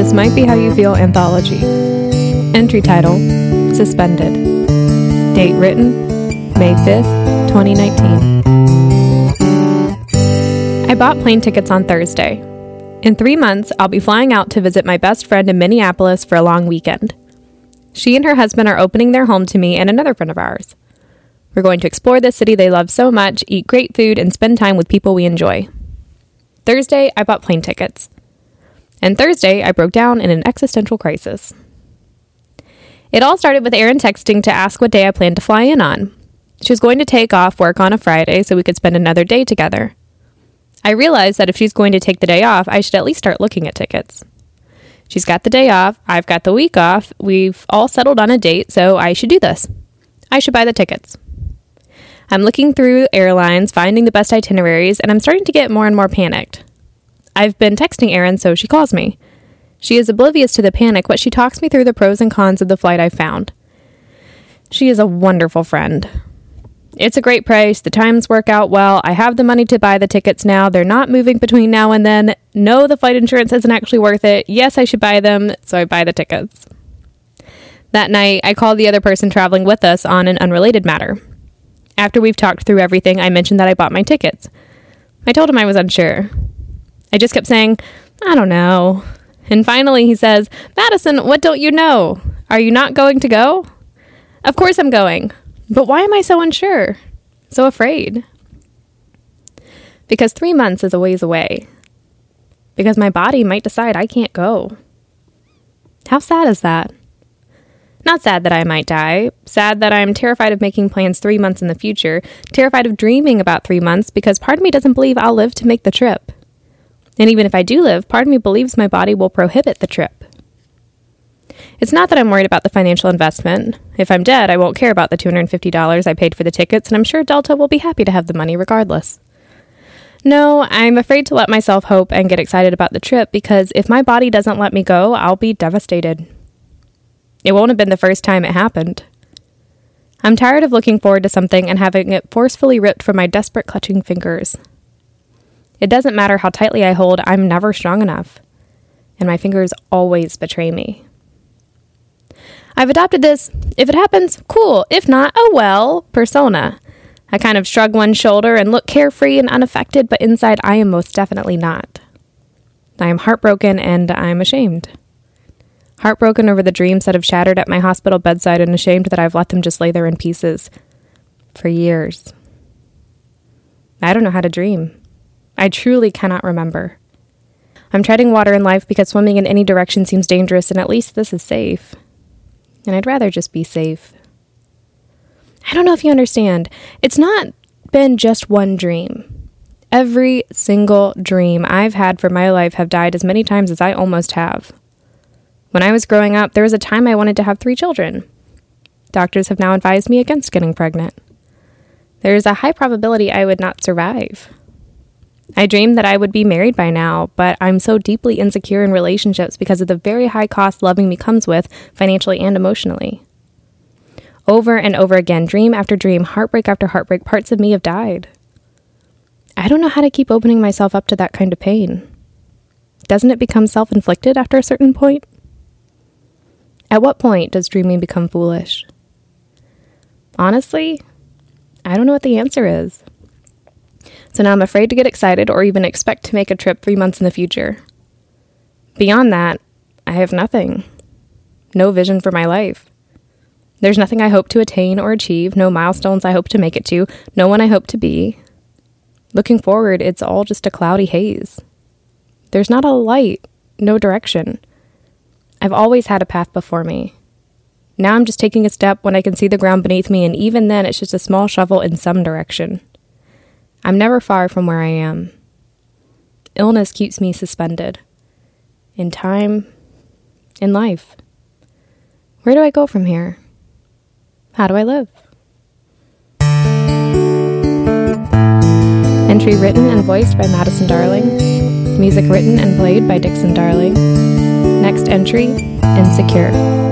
This Might Be How You Feel anthology. Entry title Suspended. Date written May 5th, 2019. I bought plane tickets on Thursday. In three months, I'll be flying out to visit my best friend in Minneapolis for a long weekend. She and her husband are opening their home to me and another friend of ours. We're going to explore the city they love so much, eat great food, and spend time with people we enjoy. Thursday, I bought plane tickets. And Thursday, I broke down in an existential crisis. It all started with Erin texting to ask what day I planned to fly in on. She was going to take off work on a Friday so we could spend another day together. I realized that if she's going to take the day off, I should at least start looking at tickets. She's got the day off, I've got the week off, we've all settled on a date, so I should do this. I should buy the tickets. I'm looking through airlines, finding the best itineraries, and I'm starting to get more and more panicked. I've been texting Erin, so she calls me. She is oblivious to the panic, but she talks me through the pros and cons of the flight I've found. She is a wonderful friend. It's a great price. The times work out well. I have the money to buy the tickets now. They're not moving between now and then. No, the flight insurance isn't actually worth it. Yes, I should buy them, so I buy the tickets. That night, I called the other person traveling with us on an unrelated matter. After we've talked through everything, I mentioned that I bought my tickets. I told him I was unsure. I just kept saying, I don't know. And finally he says, Madison, what don't you know? Are you not going to go? Of course I'm going. But why am I so unsure? So afraid? Because three months is a ways away. Because my body might decide I can't go. How sad is that? Not sad that I might die, sad that I'm terrified of making plans three months in the future, terrified of dreaming about three months because part of me doesn't believe I'll live to make the trip. And even if I do live, part of me believes my body will prohibit the trip. It's not that I'm worried about the financial investment. If I'm dead, I won't care about the $250 I paid for the tickets, and I'm sure Delta will be happy to have the money regardless. No, I'm afraid to let myself hope and get excited about the trip because if my body doesn't let me go, I'll be devastated. It won't have been the first time it happened. I'm tired of looking forward to something and having it forcefully ripped from my desperate clutching fingers. It doesn't matter how tightly I hold, I'm never strong enough. And my fingers always betray me. I've adopted this, if it happens, cool. If not, oh well, persona. I kind of shrug one shoulder and look carefree and unaffected, but inside I am most definitely not. I am heartbroken and I'm ashamed. Heartbroken over the dreams that have shattered at my hospital bedside and ashamed that I've let them just lay there in pieces for years. I don't know how to dream. I truly cannot remember. I'm treading water in life because swimming in any direction seems dangerous, and at least this is safe. And I'd rather just be safe. I don't know if you understand. It's not been just one dream. Every single dream I've had for my life have died as many times as I almost have. When I was growing up, there was a time I wanted to have three children. Doctors have now advised me against getting pregnant. There is a high probability I would not survive. I dreamed that I would be married by now, but I'm so deeply insecure in relationships because of the very high cost loving me comes with, financially and emotionally. Over and over again, dream after dream, heartbreak after heartbreak, parts of me have died. I don't know how to keep opening myself up to that kind of pain. Doesn't it become self inflicted after a certain point? At what point does dreaming become foolish? Honestly, I don't know what the answer is. So now I'm afraid to get excited or even expect to make a trip three months in the future. Beyond that, I have nothing. No vision for my life. There's nothing I hope to attain or achieve, no milestones I hope to make it to, no one I hope to be. Looking forward, it's all just a cloudy haze. There's not a light, no direction. I've always had a path before me. Now I'm just taking a step when I can see the ground beneath me, and even then, it's just a small shovel in some direction. I'm never far from where I am. Illness keeps me suspended. In time, in life. Where do I go from here? How do I live? Entry written and voiced by Madison Darling. Music written and played by Dixon Darling. Next entry Insecure.